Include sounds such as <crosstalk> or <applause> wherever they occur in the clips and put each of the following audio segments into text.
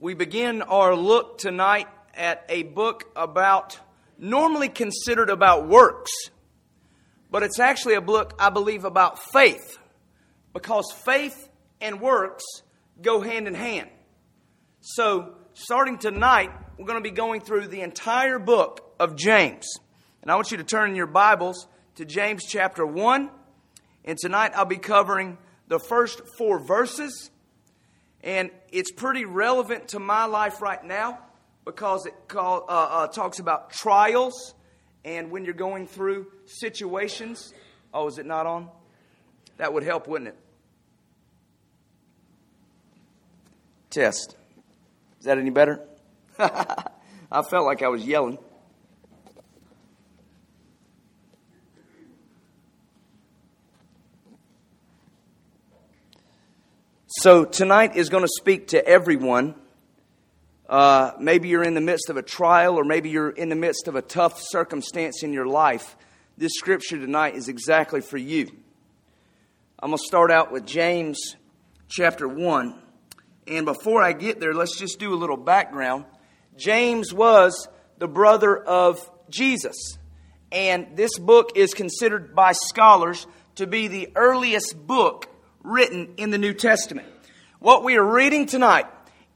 We begin our look tonight at a book about, normally considered about works, but it's actually a book, I believe, about faith, because faith and works go hand in hand. So, starting tonight, we're going to be going through the entire book of James. And I want you to turn in your Bibles to James chapter 1. And tonight I'll be covering the first four verses and it's pretty relevant to my life right now because it call, uh, uh, talks about trials and when you're going through situations. Oh, is it not on? That would help, wouldn't it? Test. Is that any better? <laughs> I felt like I was yelling. So tonight is going to speak to everyone. Uh, maybe you're in the midst of a trial, or maybe you're in the midst of a tough circumstance in your life. This scripture tonight is exactly for you. I'm going to start out with James chapter 1. And before I get there, let's just do a little background. James was the brother of Jesus. And this book is considered by scholars to be the earliest book written in the New Testament. What we are reading tonight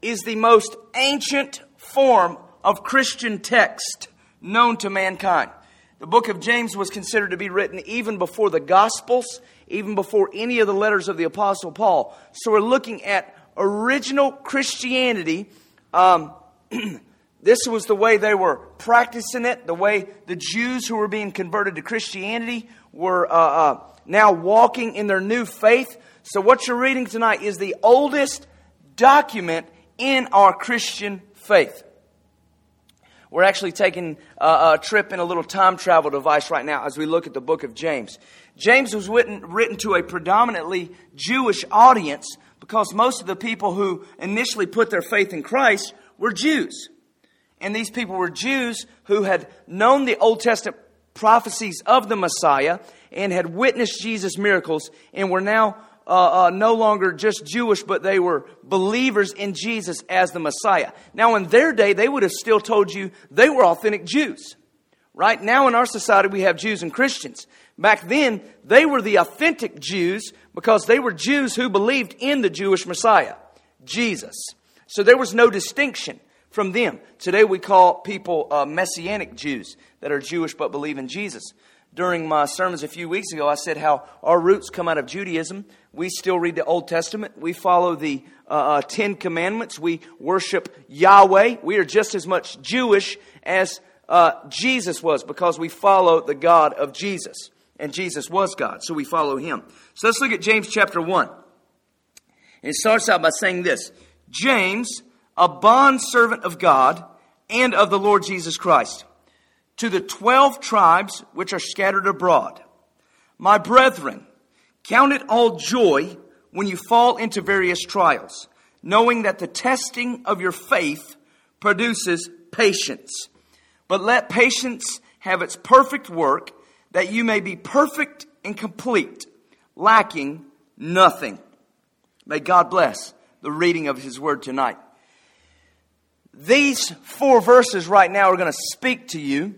is the most ancient form of Christian text known to mankind. The book of James was considered to be written even before the Gospels, even before any of the letters of the Apostle Paul. So we're looking at original Christianity. Um, <clears throat> this was the way they were practicing it, the way the Jews who were being converted to Christianity were uh, uh, now walking in their new faith. So, what you're reading tonight is the oldest document in our Christian faith. We're actually taking a, trip in a little time travel device right now as we look at the book of James. James was written, written to a predominantly Jewish audience because most of the people who initially put their faith in Christ were Jews. And these people were Jews who had known the Old Testament prophecies of the Messiah and had witnessed Jesus' miracles and were now uh, uh, no longer just Jewish, but they were believers in Jesus as the Messiah. Now, in their day, they would have still told you they were authentic Jews. Right now in our society, we have Jews and Christians. Back then, they were the authentic Jews because they were Jews who believed in the Jewish Messiah, Jesus. So there was no distinction from them. Today, we call people uh, Messianic Jews that are Jewish but believe in Jesus during my sermons a few weeks ago, I said how our roots come out of Judaism. We still read the Old Testament. We follow the uh, uh, Ten Commandments. We worship Yahweh. We are just as much Jewish as uh, Jesus was because we follow the God of Jesus. And Jesus was God, so we follow him. So let's look at James chapter 1. And it starts out by saying this James, a bond servant of God and of the Lord Jesus Christ to the twelve tribes which are scattered abroad. My brethren, count it all joy when you fall into various trials, knowing that the testing of your faith produces patience. But let patience have its perfect work, that you may be perfect and complete, lacking nothing. May God bless the reading of His Word tonight. These four verses right now are going to speak to you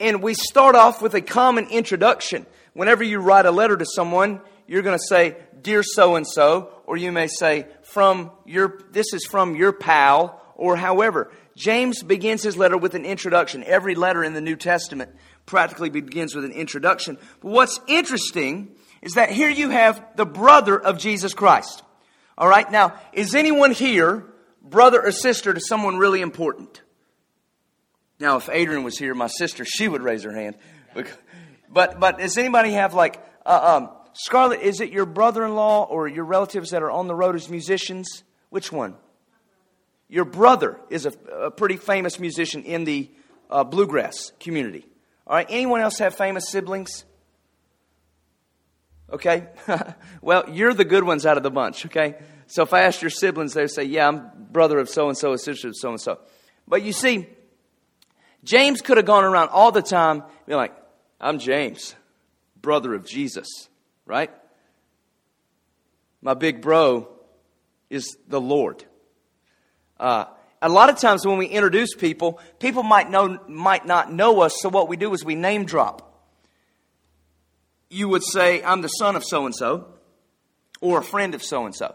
and we start off with a common introduction. Whenever you write a letter to someone, you're going to say, Dear so and so, or you may say, from your, This is from your pal, or however. James begins his letter with an introduction. Every letter in the New Testament practically begins with an introduction. But what's interesting is that here you have the brother of Jesus Christ. All right, now, is anyone here brother or sister to someone really important? Now, if Adrian was here, my sister, she would raise her hand. But, but does anybody have like, uh, um, Scarlett, is it your brother in law or your relatives that are on the road as musicians? Which one? Your brother is a, a pretty famous musician in the uh, bluegrass community. All right, anyone else have famous siblings? Okay? <laughs> well, you're the good ones out of the bunch, okay? So if I ask your siblings, they say, Yeah, I'm brother of so and so, sister of so and so. But you see, James could have gone around all the time being like, I'm James, brother of Jesus, right? My big bro is the Lord. Uh, a lot of times when we introduce people, people might, know, might not know us, so what we do is we name drop. You would say, I'm the son of so and so, or a friend of so and so.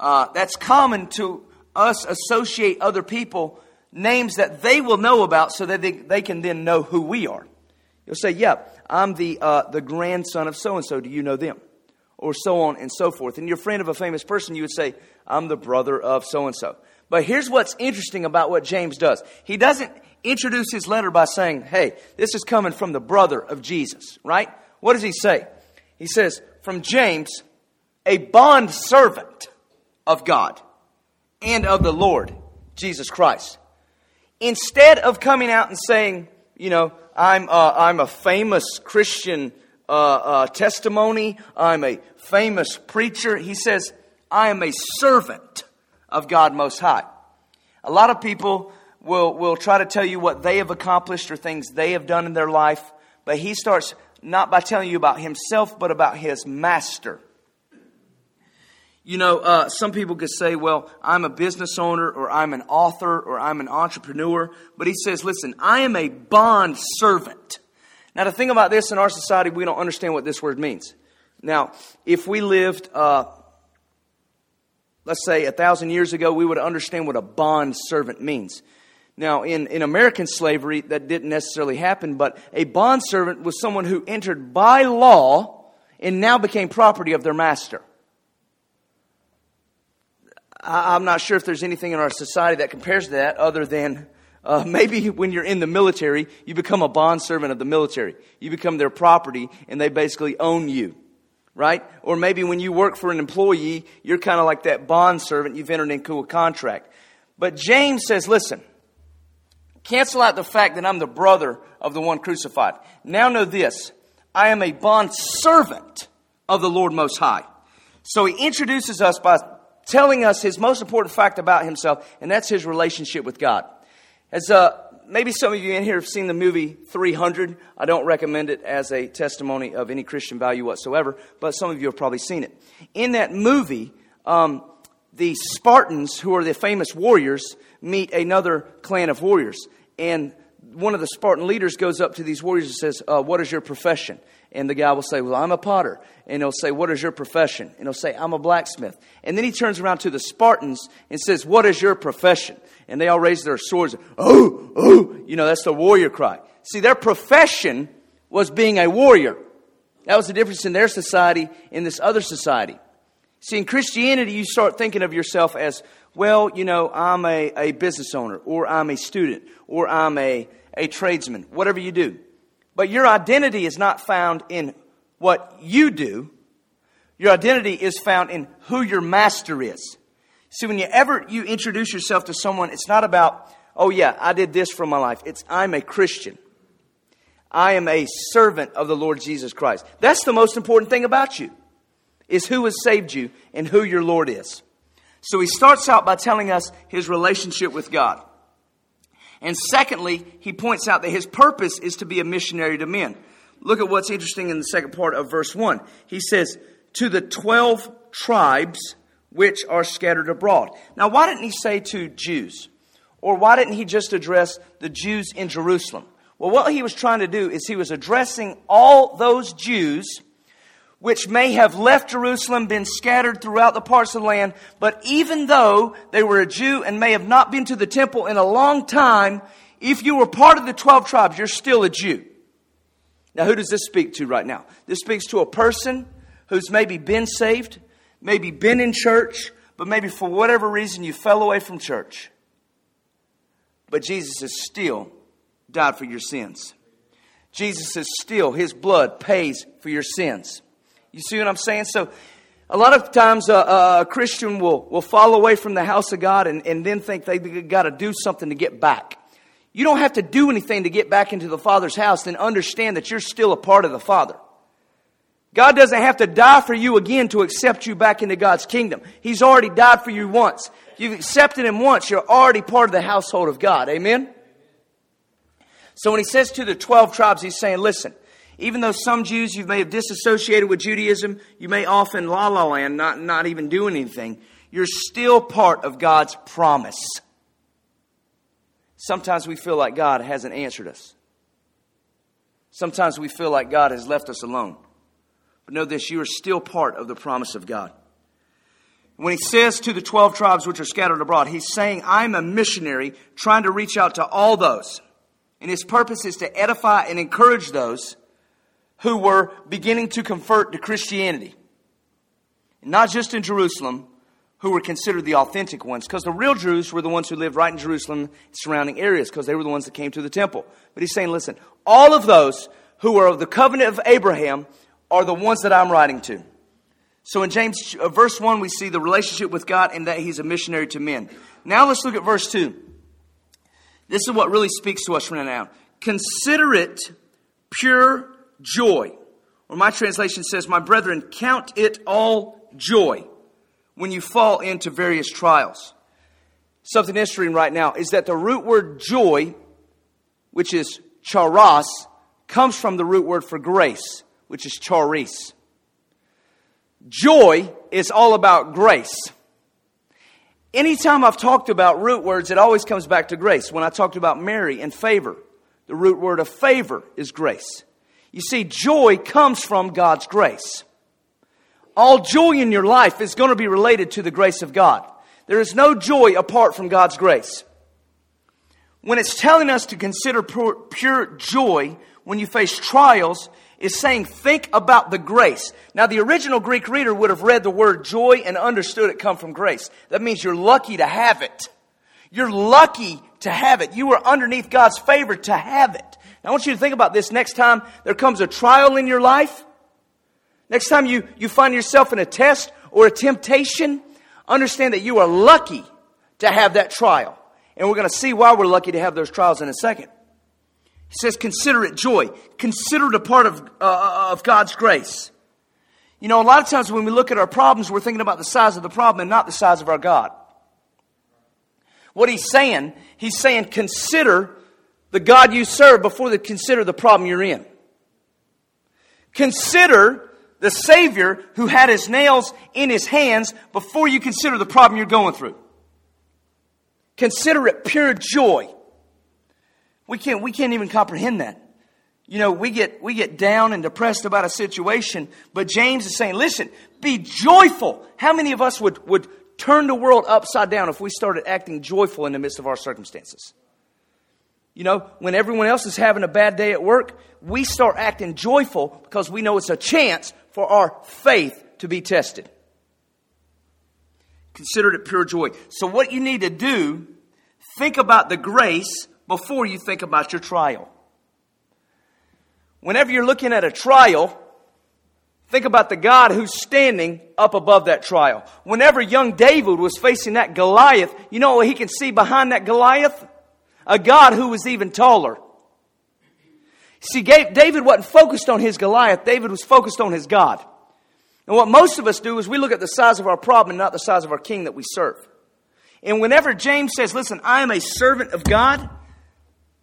That's common to us associate other people names that they will know about so that they, they can then know who we are. You'll say, Yeah, I'm the, uh, the grandson of so and so. Do you know them? Or so on and so forth. And you're a friend of a famous person, you would say, I'm the brother of so and so. But here's what's interesting about what James does. He doesn't introduce his letter by saying, Hey, this is coming from the brother of Jesus, right? What does he say? He says, From James, a bond servant of God and of the Lord Jesus Christ. Instead of coming out and saying, you know, I'm, I'm a famous Christian uh, uh, testimony, I'm a famous preacher, he says, I am a servant of God Most High. A lot of people will, will try to tell you what they have accomplished or things they have done in their life, but he starts not by telling you about himself, but about his master. You know, uh, some people could say, well, I'm a business owner, or I'm an author, or I'm an entrepreneur. But he says, listen, I am a bond servant. Now, the thing about this in our society, we don't understand what this word means. Now, if we lived, uh, let's say, a thousand years ago, we would understand what a bond servant means. Now, in, in American slavery, that didn't necessarily happen, but a bond servant was someone who entered by law and now became property of their master. I'm not sure if there's anything in our society that compares to that other than uh, <laughs> maybe when you're in the military, you become a bondservant of the military. You become their property and they basically own you, right? Or maybe when you work for an employee, you're kind of like that bondservant. You've entered into a contract. But James says, listen, cancel out the fact that I'm the brother of the one crucified. Now know this I am a bondservant of the Lord Most High. So he introduces us by telling us his most important fact about himself, and that's his relationship with God. As uh, maybe some of you in here have seen the movie 300. I don't recommend it as a testimony of any Christian value whatsoever, but some of you have probably seen it. In that movie, um, the Spartans, who are the famous warriors, meet another clan of warriors. And one of the Spartan leaders goes up to these warriors and says, uh, What is your profession? And the guy will say, Well, I'm a potter. And he'll say, What is your profession? And he'll say, I'm a blacksmith. And then he turns around to the Spartans and says, What is your profession? And they all raise their swords. Oh, oh, you know, that's the warrior cry. See, their profession was being a warrior. That was the difference in their society in this other society. See, in Christianity, you start thinking of yourself as, well, you know, I'm a, a business owner, or I'm a student, or I'm a, a tradesman, whatever you do. But your identity is not found in what you do. Your identity is found in who your master is. See, when you ever you introduce yourself to someone, it's not about, oh yeah, I did this for my life. It's I'm a Christian. I am a servant of the Lord Jesus Christ. That's the most important thing about you, is who has saved you and who your Lord is. So he starts out by telling us his relationship with God. And secondly, he points out that his purpose is to be a missionary to men. Look at what's interesting in the second part of verse 1. He says, To the 12 tribes which are scattered abroad. Now, why didn't he say to Jews? Or why didn't he just address the Jews in Jerusalem? Well, what he was trying to do is he was addressing all those Jews which may have left Jerusalem, been scattered throughout the parts of the land, but even though they were a Jew and may have not been to the temple in a long time, if you were part of the 12 tribes, you're still a Jew. Now, who does this speak to right now? This speaks to a person who's maybe been saved, maybe been in church, but maybe for whatever reason you fell away from church. But Jesus has still died for your sins. Jesus is still, his blood pays for your sins. You see what I'm saying? So, a lot of times a, a Christian will, will fall away from the house of God and, and then think they've got to do something to get back. You don't have to do anything to get back into the Father's house and understand that you're still a part of the Father. God doesn't have to die for you again to accept you back into God's kingdom. He's already died for you once. You've accepted Him once, you're already part of the household of God. Amen? So when He says to the 12 tribes, He's saying, listen, even though some Jews you may have disassociated with Judaism, you may often la la land, not, not even doing anything. you're still part of God's promise. Sometimes we feel like God hasn't answered us. Sometimes we feel like God has left us alone. But know this you are still part of the promise of God. When he says to the 12 tribes which are scattered abroad, he's saying, I'm a missionary trying to reach out to all those. And his purpose is to edify and encourage those who were beginning to convert to Christianity. Not just in Jerusalem, who were considered the authentic ones, because the real Jews were the ones who lived right in Jerusalem surrounding areas, because they were the ones that came to the temple. But he's saying, listen, all of those who are of the covenant of Abraham are the ones that I'm writing to. So in James uh, verse 1, we see the relationship with God and that he's a missionary to men. Now let's look at verse 2. This is what really speaks to us right now. Consider it pure joy. Or my translation says, My brethren, count it all joy when you fall into various trials. Something interesting right now is that the root word joy, which is charas, comes from the root word for grace, which is charis. Joy is all about grace. Anytime I've talked about root words, it always comes back to grace. When I talked about Mary and favor, the root word of favor is grace. You see, joy comes from God's grace. All joy in your life is going to be related to the grace of God. There is no joy apart from God's grace. When it's telling us to consider pure, pure joy when you face trials, is saying, think about the grace. Now, the original Greek reader would have read the word joy and understood it come from grace. That means you're lucky to have it. You're lucky to have it. You are underneath God's favor to have it. I want you to think about this next time there comes a trial in your life. Next time you, you find yourself in a test or a temptation, understand that you are lucky to have that trial. And we're going to see why we're lucky to have those trials in a second. He says, consider it joy. Consider it a part of, uh, of God's grace. You know, a lot of times when we look at our problems, we're thinking about the size of the problem and not the size of our God. What he's saying, he's saying, consider the God you serve before you consider the problem you're in. Consider the Savior who had his nails in his hands before you consider the problem you're going through. Consider it pure joy. We can't, we can't even comprehend that. You know, we get, we get down and depressed about a situation, but James is saying, listen, be joyful. How many of us would, would turn the world upside down if we started acting joyful in the midst of our circumstances? You know, when everyone else is having a bad day at work, we start acting joyful because we know it's a chance for our faith to be tested. Consider it pure joy. So, what you need to do, think about the grace before you think about your trial. Whenever you're looking at a trial, think about the God who's standing up above that trial. Whenever young David was facing that Goliath, you know what he can see behind that Goliath? A God who was even taller. See, David wasn't focused on his Goliath, David was focused on his God. And what most of us do is we look at the size of our problem and not the size of our king that we serve. And whenever James says, Listen, I am a servant of God,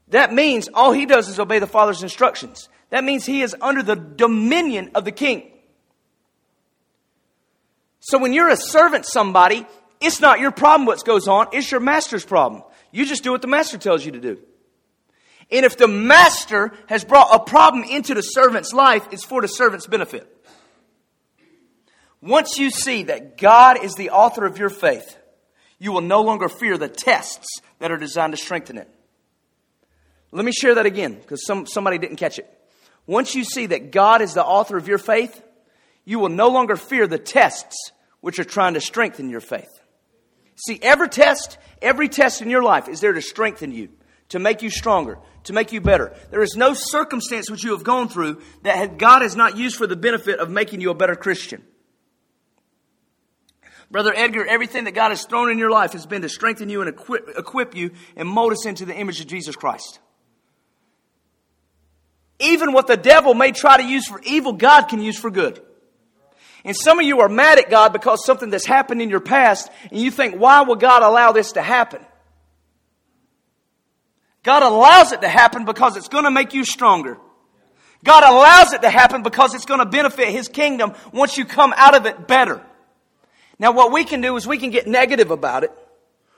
that means all he does is obey the Father's instructions. That means he is under the dominion of the king. So when you're a servant somebody, it's not your problem what goes on, it's your master's problem. You just do what the master tells you to do. And if the master has brought a problem into the servant's life, it's for the servant's benefit. Once you see that God is the author of your faith, you will no longer fear the tests that are designed to strengthen it. Let me share that again because some, somebody didn't catch it. Once you see that God is the author of your faith, you will no longer fear the tests which are trying to strengthen your faith. See, every test, every test in your life is there to strengthen you, to make you stronger, to make you better. There is no circumstance which you have gone through that God has not used for the benefit of making you a better Christian. Brother Edgar, everything that God has thrown in your life has been to strengthen you and equip, equip you and mold us into the image of Jesus Christ. Even what the devil may try to use for evil, God can use for good. And some of you are mad at God because something that's happened in your past, and you think, why will God allow this to happen? God allows it to happen because it's going to make you stronger. God allows it to happen because it's going to benefit His kingdom once you come out of it better. Now, what we can do is we can get negative about it,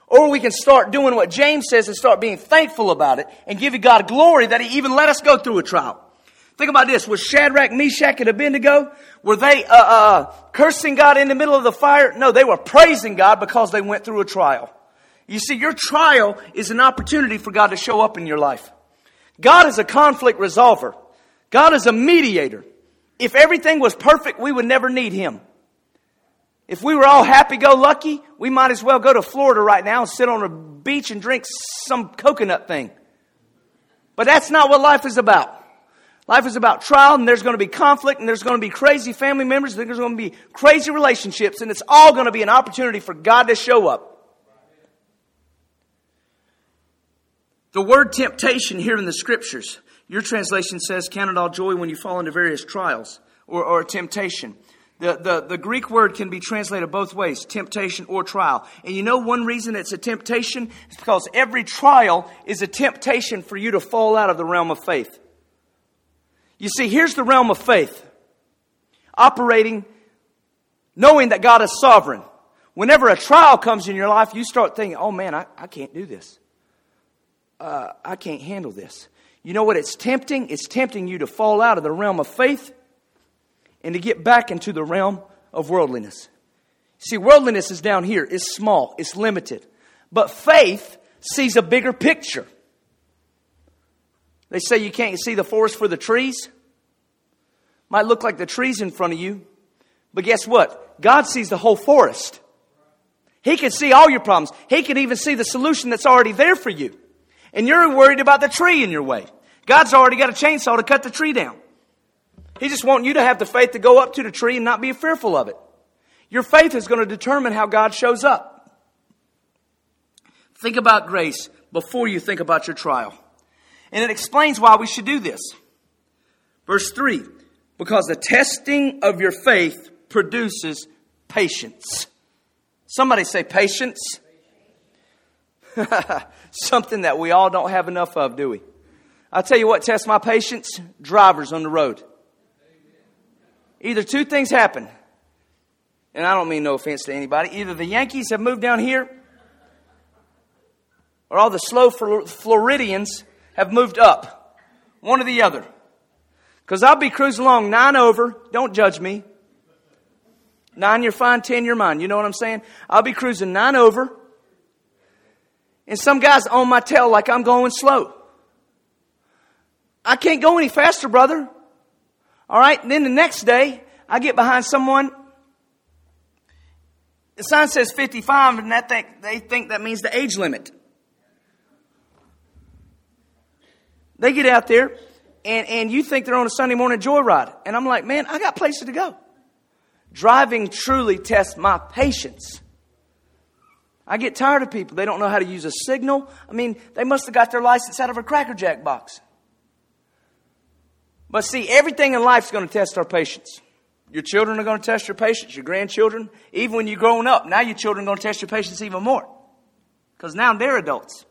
or we can start doing what James says and start being thankful about it and giving God glory that He even let us go through a trial. Think about this. Was Shadrach, Meshach, and Abednego, were they uh, uh, cursing God in the middle of the fire? No, they were praising God because they went through a trial. You see, your trial is an opportunity for God to show up in your life. God is a conflict resolver. God is a mediator. If everything was perfect, we would never need Him. If we were all happy go lucky, we might as well go to Florida right now and sit on a beach and drink some coconut thing. But that's not what life is about. Life is about trial, and there's going to be conflict, and there's going to be crazy family members, and there's going to be crazy relationships, and it's all going to be an opportunity for God to show up. The word temptation here in the scriptures, your translation says, Count it all joy when you fall into various trials or, or temptation. The, the, the Greek word can be translated both ways, temptation or trial. And you know one reason it's a temptation? It's because every trial is a temptation for you to fall out of the realm of faith. You see, here's the realm of faith operating knowing that God is sovereign. Whenever a trial comes in your life, you start thinking, oh man, I, I can't do this. Uh, I can't handle this. You know what it's tempting? It's tempting you to fall out of the realm of faith and to get back into the realm of worldliness. See, worldliness is down here, it's small, it's limited. But faith sees a bigger picture. They say you can't see the forest for the trees. Might look like the trees in front of you, but guess what? God sees the whole forest. He can see all your problems. He can even see the solution that's already there for you. And you're worried about the tree in your way. God's already got a chainsaw to cut the tree down. He just wants you to have the faith to go up to the tree and not be fearful of it. Your faith is going to determine how God shows up. Think about grace before you think about your trial. And it explains why we should do this. Verse 3 Because the testing of your faith produces patience. Somebody say patience. <laughs> Something that we all don't have enough of, do we? I'll tell you what tests my patience drivers on the road. Either two things happen, and I don't mean no offense to anybody. Either the Yankees have moved down here, or all the slow Floridians have moved up. One or the other. Because I'll be cruising along nine over. Don't judge me. Nine, you're fine. Ten, you're mine. You know what I'm saying? I'll be cruising nine over. And some guy's on my tail like I'm going slow. I can't go any faster, brother. All right. And then the next day, I get behind someone. The sign says 55, and that think, they think that means the age limit. They get out there, and, and you think they're on a Sunday morning joyride. And I'm like, man, I got places to go. Driving truly tests my patience. I get tired of people. They don't know how to use a signal. I mean, they must have got their license out of a Cracker Jack box. But see, everything in life is going to test our patience. Your children are going to test your patience, your grandchildren, even when you're growing up. Now your children are going to test your patience even more. Because now they're adults.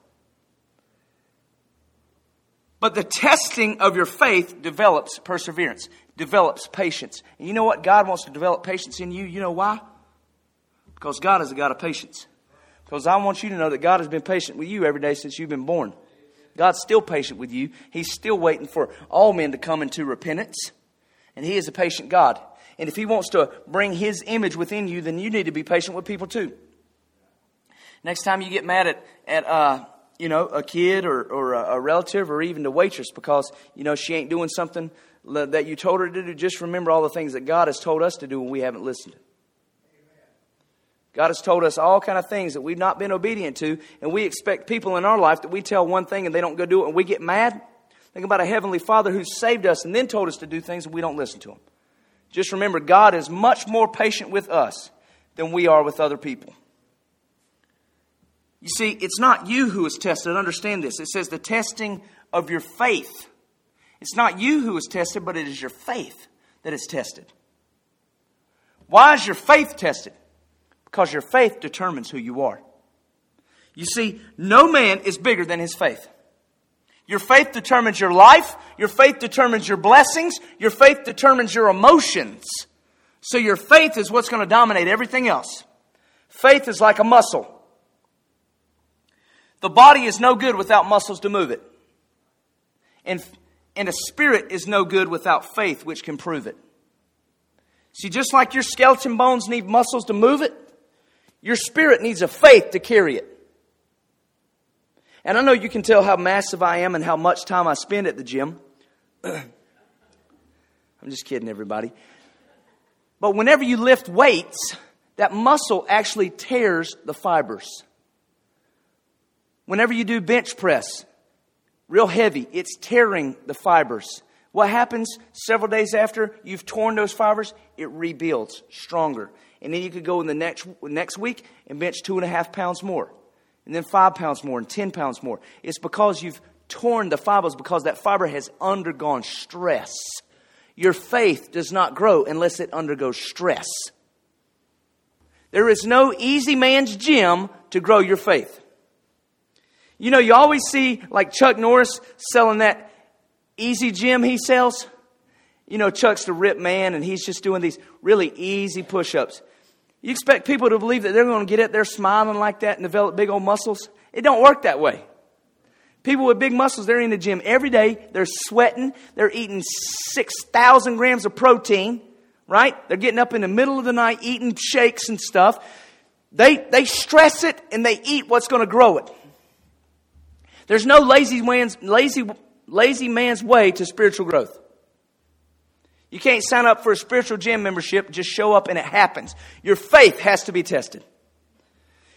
But the testing of your faith develops perseverance, develops patience. And you know what? God wants to develop patience in you. You know why? Because God is a God of patience. Because I want you to know that God has been patient with you every day since you've been born. God's still patient with you. He's still waiting for all men to come into repentance. And He is a patient God. And if He wants to bring His image within you, then you need to be patient with people too. Next time you get mad at, at uh, you know, a kid or, or a, relative or even the waitress because, you know, she ain't doing something that you told her to do. Just remember all the things that God has told us to do when we haven't listened. God has told us all kind of things that we've not been obedient to, and we expect people in our life that we tell one thing and they don't go do it and we get mad. Think about a heavenly Father who saved us and then told us to do things and we don't listen to him. Just remember, God is much more patient with us than we are with other people. You see, it's not you who is tested. Understand this. It says the testing of your faith. It's not you who is tested, but it is your faith that is tested. Why is your faith tested? Because your faith determines who you are. You see, no man is bigger than his faith. Your faith determines your life. Your faith determines your blessings. Your faith determines your emotions. So your faith is what's going to dominate everything else. Faith is like a muscle. The body is no good without muscles to move it. And, and a spirit is no good without faith, which can prove it. See, just like your skeleton bones need muscles to move it, your spirit needs a faith to carry it. And I know you can tell how massive I am and how much time I spend at the gym. <clears throat> I'm just kidding, everybody. But whenever you lift weights, that muscle actually tears the fibers. Whenever you do bench press, real heavy, it's tearing the fibers. What happens several days after you've torn those fibers? It rebuilds stronger. And then you could go in the next, next week and bench two and a half pounds more. And then five pounds more and 10 pounds more. It's because you've torn the fibers because that fiber has undergone stress. Your faith does not grow unless it undergoes stress. There is no easy man's gym to grow your faith. You know, you always see like Chuck Norris selling that easy gym he sells. You know, Chuck's the rip man and he's just doing these really easy push ups. You expect people to believe that they're going to get it there smiling like that and develop big old muscles? It don't work that way. People with big muscles, they're in the gym every day. They're sweating. They're eating 6,000 grams of protein right? They're getting up in the middle of the night eating shakes and stuff. They, they stress it and they eat what's going to grow it. There's no lazy man's, lazy, lazy man's way to spiritual growth. You can't sign up for a spiritual gym membership, just show up and it happens. Your faith has to be tested.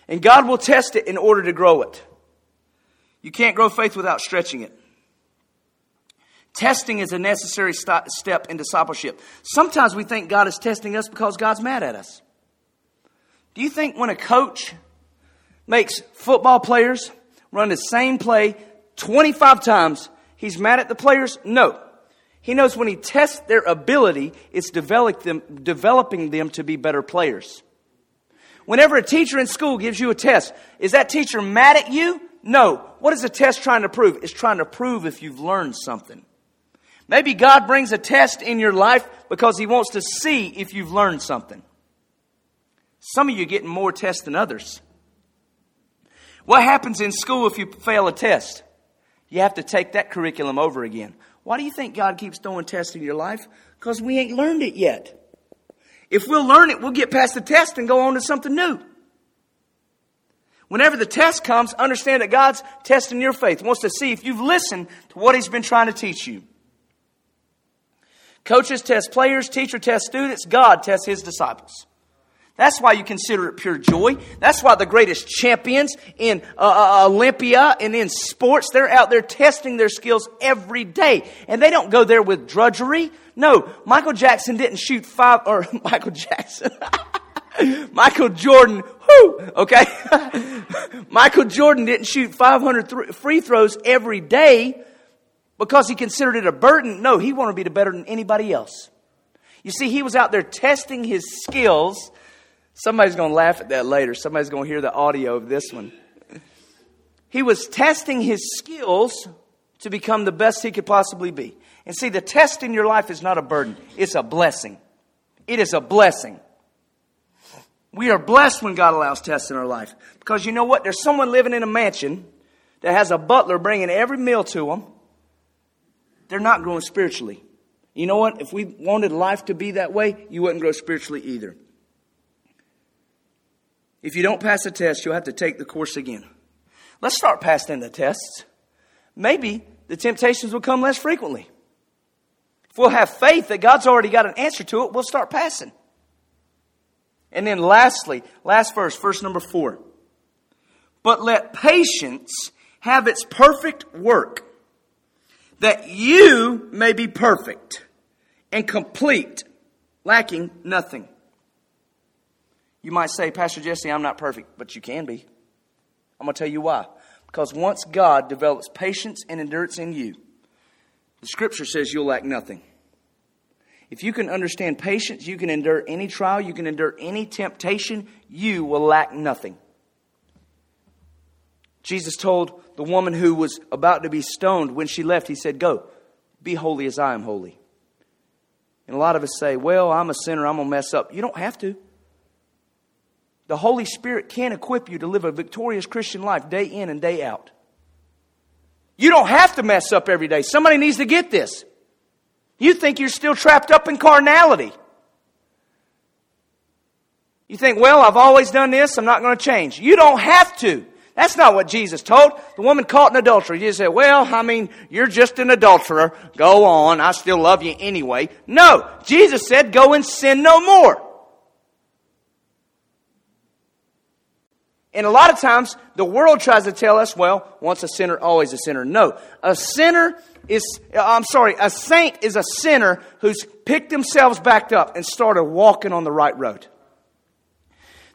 And God will test it in order to grow it. You can't grow faith without stretching it. Testing is a necessary st- step in discipleship. Sometimes we think God is testing us because God's mad at us. Do you think when a coach makes football players run the same play 25 times, he's mad at the players? No. He knows when he tests their ability, it's develop them, developing them to be better players. Whenever a teacher in school gives you a test, is that teacher mad at you? No. What is the test trying to prove? It's trying to prove if you've learned something. Maybe God brings a test in your life because He wants to see if you've learned something. Some of you getting more tests than others. What happens in school if you fail a test? You have to take that curriculum over again. Why do you think God keeps throwing tests in your life? Because we ain't learned it yet. If we'll learn it, we'll get past the test and go on to something new. Whenever the test comes, understand that God's testing your faith, wants to see if you've listened to what He's been trying to teach you. Coaches test players, teacher tests students, God tests his disciples. That's why you consider it pure joy. That's why the greatest champions in uh, uh, Olympia and in sports, they're out there testing their skills every day. And they don't go there with drudgery. No, Michael Jackson didn't shoot five, or <laughs> Michael Jackson. <laughs> Michael Jordan, whoo, okay? <laughs> Michael Jordan didn't shoot 500 th- free throws every day because he considered it a burden. No, he wanted to be better than anybody else. You see, he was out there testing his skills. Somebody's going to laugh at that later. Somebody's going to hear the audio of this one. He was testing his skills to become the best he could possibly be. And see, the test in your life is not a burden, it's a blessing. It is a blessing. We are blessed when God allows tests in our life. Because you know what? There's someone living in a mansion that has a butler bringing every meal to them they're not growing spiritually. You know what? If we wanted life to be that way, you wouldn't grow spiritually either. If you don't pass the test, you'll have to take the course again. Let's start passing the tests. Maybe the temptations will come less frequently. If we'll have faith that God's already got an answer to it, we'll start passing. And then lastly, last verse, verse number four. But let patience have its perfect work that you may be perfect and complete, lacking nothing. You might say, Pastor Jesse, I'm not perfect, but you can be. I'm going to tell you why. Because once God develops patience and endurance in you, the scripture says you'll lack nothing. If you can understand patience, you can endure any trial, you can endure any temptation, you will lack nothing. Jesus told the woman who was about to be stoned when she left, He said, Go, be holy as I am holy. And a lot of us say, Well, I'm a sinner, I'm going to mess up. You don't have to. The Holy Spirit can equip you to live a victorious Christian life day in and day out. You don't have to mess up every day. Somebody needs to get this. You think you're still trapped up in carnality. You think, well, I've always done this, I'm not going to change. You don't have to. That's not what Jesus told. The woman caught in adultery. Jesus said, well, I mean, you're just an adulterer. Go on. I still love you anyway. No. Jesus said, go and sin no more. And a lot of times, the world tries to tell us, well, once a sinner, always a sinner. No. A sinner is, uh, I'm sorry, a saint is a sinner who's picked themselves back up and started walking on the right road.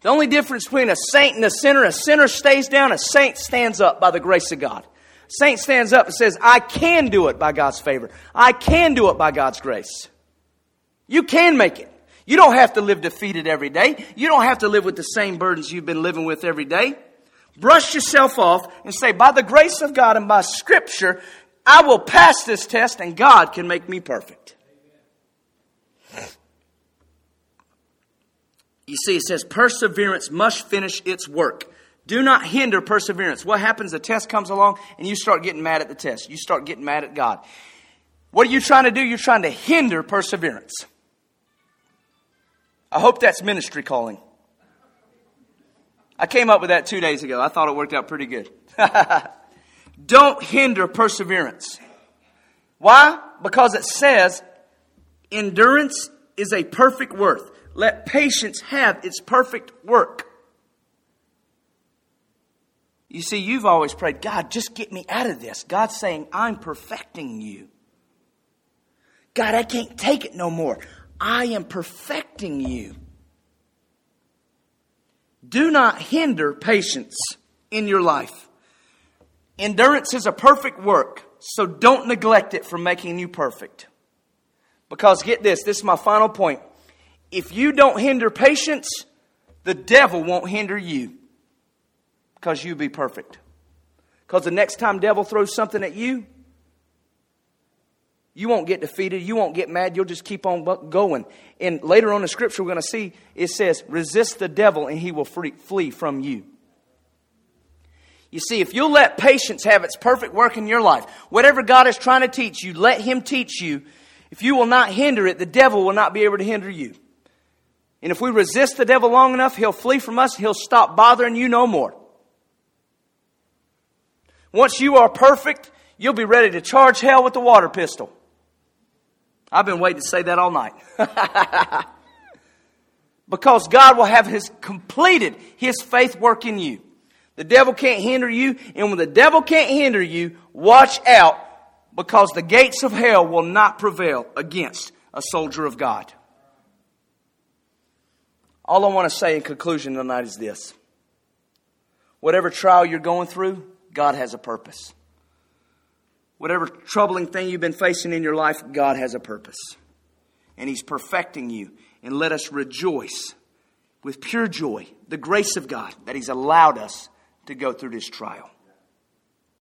The only difference between a saint and a sinner, a sinner stays down, a saint stands up by the grace of God. A saint stands up and says, I can do it by God's favor. I can do it by God's grace. You can make it. You don't have to live defeated every day. You don't have to live with the same burdens you've been living with every day. Brush yourself off and say, by the grace of God and by scripture, I will pass this test and God can make me perfect. You see, it says perseverance must finish its work. Do not hinder perseverance. What happens? The test comes along and you start getting mad at the test. You start getting mad at God. What are you trying to do? You're trying to hinder perseverance. I hope that's ministry calling. I came up with that two days ago. I thought it worked out pretty good. <laughs> Don't hinder perseverance. Why? Because it says endurance is a perfect worth. Let patience have its perfect work. You see, you've always prayed, God, just get me out of this. God's saying, I'm perfecting you. God, I can't take it no more. I am perfecting you. Do not hinder patience in your life. Endurance is a perfect work, so don't neglect it from making you perfect. Because get this, this is my final point. If you don't hinder patience, the devil won't hinder you because you'll be perfect. Because the next time devil throws something at you, you won't get defeated. You won't get mad. You'll just keep on going. And later on in Scripture, we're going to see it says, resist the devil and he will free, flee from you. You see, if you'll let patience have its perfect work in your life, whatever God is trying to teach you, let Him teach you. If you will not hinder it, the devil will not be able to hinder you. And if we resist the devil long enough, he'll flee from us. He'll stop bothering you no more. Once you are perfect, you'll be ready to charge hell with the water pistol. I've been waiting to say that all night. <laughs> because God will have his completed his faith work in you. The devil can't hinder you, and when the devil can't hinder you, watch out because the gates of hell will not prevail against a soldier of God. All I want to say in conclusion tonight is this. Whatever trial you're going through, God has a purpose. Whatever troubling thing you've been facing in your life, God has a purpose. And He's perfecting you. And let us rejoice with pure joy, the grace of God that He's allowed us to go through this trial.